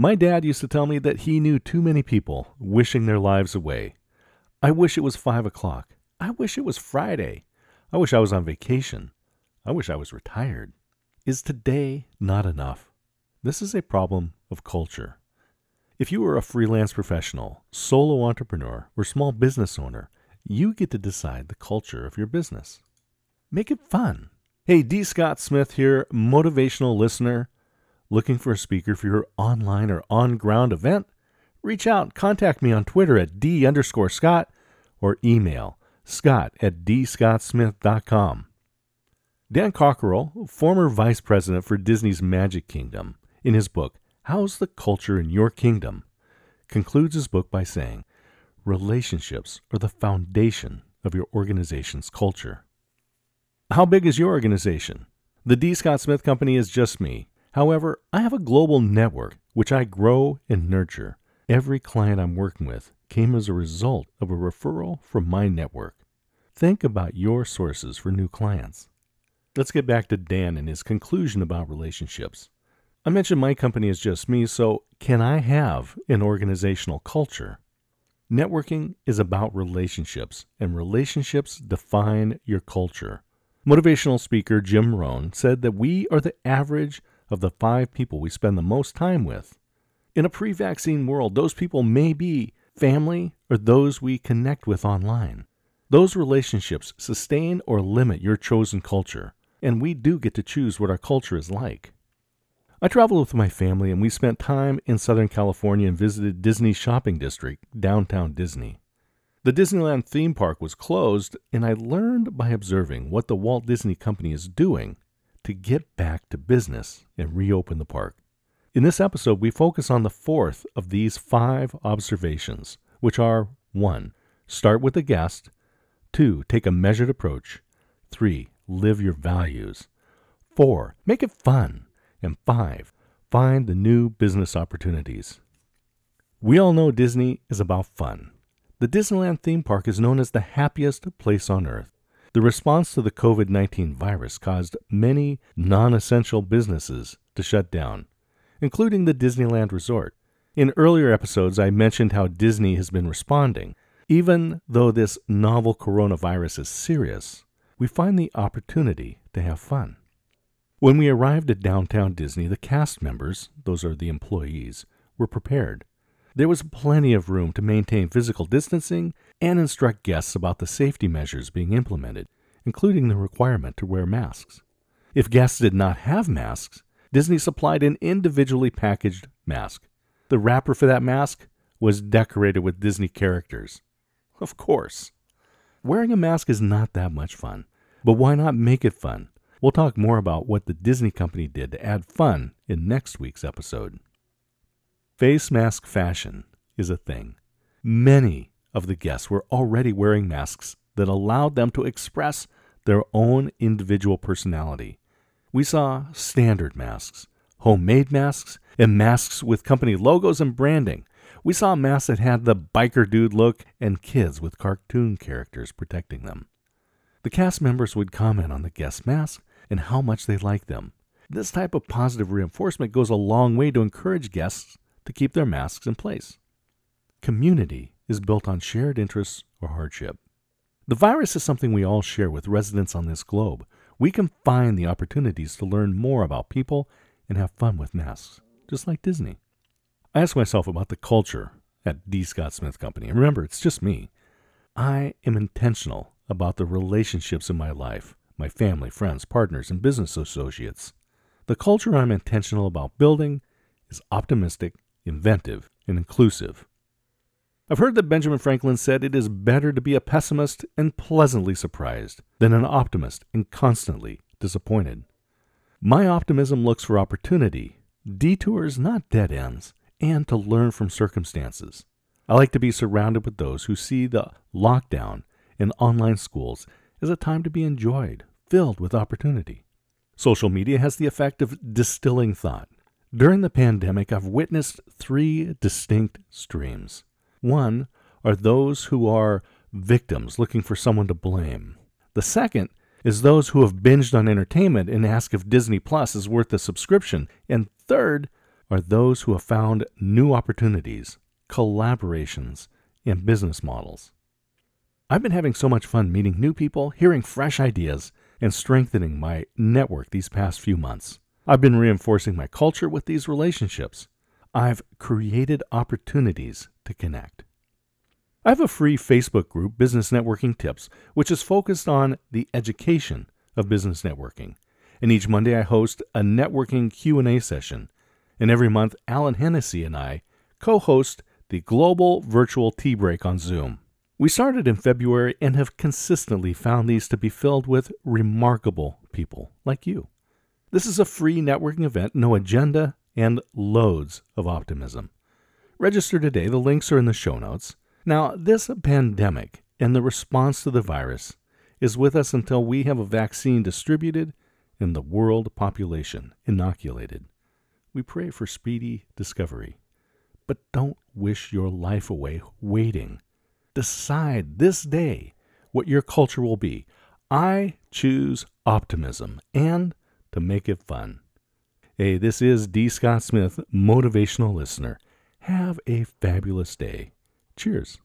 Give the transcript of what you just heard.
My dad used to tell me that he knew too many people wishing their lives away. I wish it was five o'clock. I wish it was Friday. I wish I was on vacation. I wish I was retired. Is today not enough? This is a problem of culture. If you are a freelance professional, solo entrepreneur, or small business owner, you get to decide the culture of your business. Make it fun. Hey, D. Scott Smith here, motivational listener. Looking for a speaker for your online or on ground event? Reach out, contact me on Twitter at D underscore Scott or email scott at dscottsmith.com. Dan Cockerell, former vice president for Disney's Magic Kingdom, in his book, How's the Culture in Your Kingdom? concludes his book by saying, Relationships are the foundation of your organization's culture. How big is your organization? The D. Scott Smith Company is just me. However, I have a global network which I grow and nurture. Every client I'm working with came as a result of a referral from my network. Think about your sources for new clients. Let's get back to Dan and his conclusion about relationships. I mentioned my company is just me, so can I have an organizational culture? Networking is about relationships, and relationships define your culture. Motivational speaker Jim Rohn said that we are the average of the five people we spend the most time with. In a pre vaccine world, those people may be family or those we connect with online. Those relationships sustain or limit your chosen culture, and we do get to choose what our culture is like. I traveled with my family and we spent time in Southern California and visited Disney Shopping District, downtown Disney. The Disneyland theme park was closed, and I learned by observing what the Walt Disney Company is doing to get back to business and reopen the park. In this episode, we focus on the fourth of these five observations, which are 1. Start with the guest, 2. Take a measured approach, 3. Live your values, 4. Make it fun, and 5. Find the new business opportunities. We all know Disney is about fun. The Disneyland theme park is known as the happiest place on earth. The response to the COVID 19 virus caused many non essential businesses to shut down, including the Disneyland Resort. In earlier episodes, I mentioned how Disney has been responding. Even though this novel coronavirus is serious, we find the opportunity to have fun. When we arrived at downtown Disney, the cast members, those are the employees, were prepared. There was plenty of room to maintain physical distancing and instruct guests about the safety measures being implemented, including the requirement to wear masks. If guests did not have masks, Disney supplied an individually packaged mask. The wrapper for that mask was decorated with Disney characters. Of course. Wearing a mask is not that much fun, but why not make it fun? We'll talk more about what the Disney company did to add fun in next week's episode. Face mask fashion is a thing. Many of the guests were already wearing masks that allowed them to express their own individual personality. We saw standard masks, homemade masks, and masks with company logos and branding. We saw masks that had the biker dude look and kids with cartoon characters protecting them. The cast members would comment on the guest masks and how much they liked them. This type of positive reinforcement goes a long way to encourage guests to keep their masks in place. Community is built on shared interests or hardship. The virus is something we all share with residents on this globe. We can find the opportunities to learn more about people and have fun with masks, just like Disney. I ask myself about the culture at D. Scott Smith Company. And remember, it's just me. I am intentional about the relationships in my life, my family, friends, partners, and business associates. The culture I'm intentional about building is optimistic, inventive, and inclusive. I've heard that Benjamin Franklin said it is better to be a pessimist and pleasantly surprised than an optimist and constantly disappointed. My optimism looks for opportunity, detours, not dead ends, and to learn from circumstances. I like to be surrounded with those who see the lockdown in online schools as a time to be enjoyed, filled with opportunity. Social media has the effect of distilling thought. During the pandemic, I've witnessed three distinct streams. One are those who are victims looking for someone to blame. The second is those who have binged on entertainment and ask if Disney Plus is worth the subscription. And third are those who have found new opportunities, collaborations, and business models. I've been having so much fun meeting new people, hearing fresh ideas, and strengthening my network these past few months. I've been reinforcing my culture with these relationships. I've created opportunities to connect. I have a free Facebook group, Business Networking Tips, which is focused on the education of business networking. And each Monday I host a networking Q&A session. And every month Alan Hennessy and I co-host the Global Virtual Tea Break on Zoom. We started in February and have consistently found these to be filled with remarkable people like you. This is a free networking event, no agenda, and loads of optimism. Register today. The links are in the show notes. Now, this pandemic and the response to the virus is with us until we have a vaccine distributed and the world population inoculated. We pray for speedy discovery. But don't wish your life away waiting. Decide this day what your culture will be. I choose optimism and to make it fun. Hey, this is D. Scott Smith, motivational listener. Have a fabulous day. Cheers.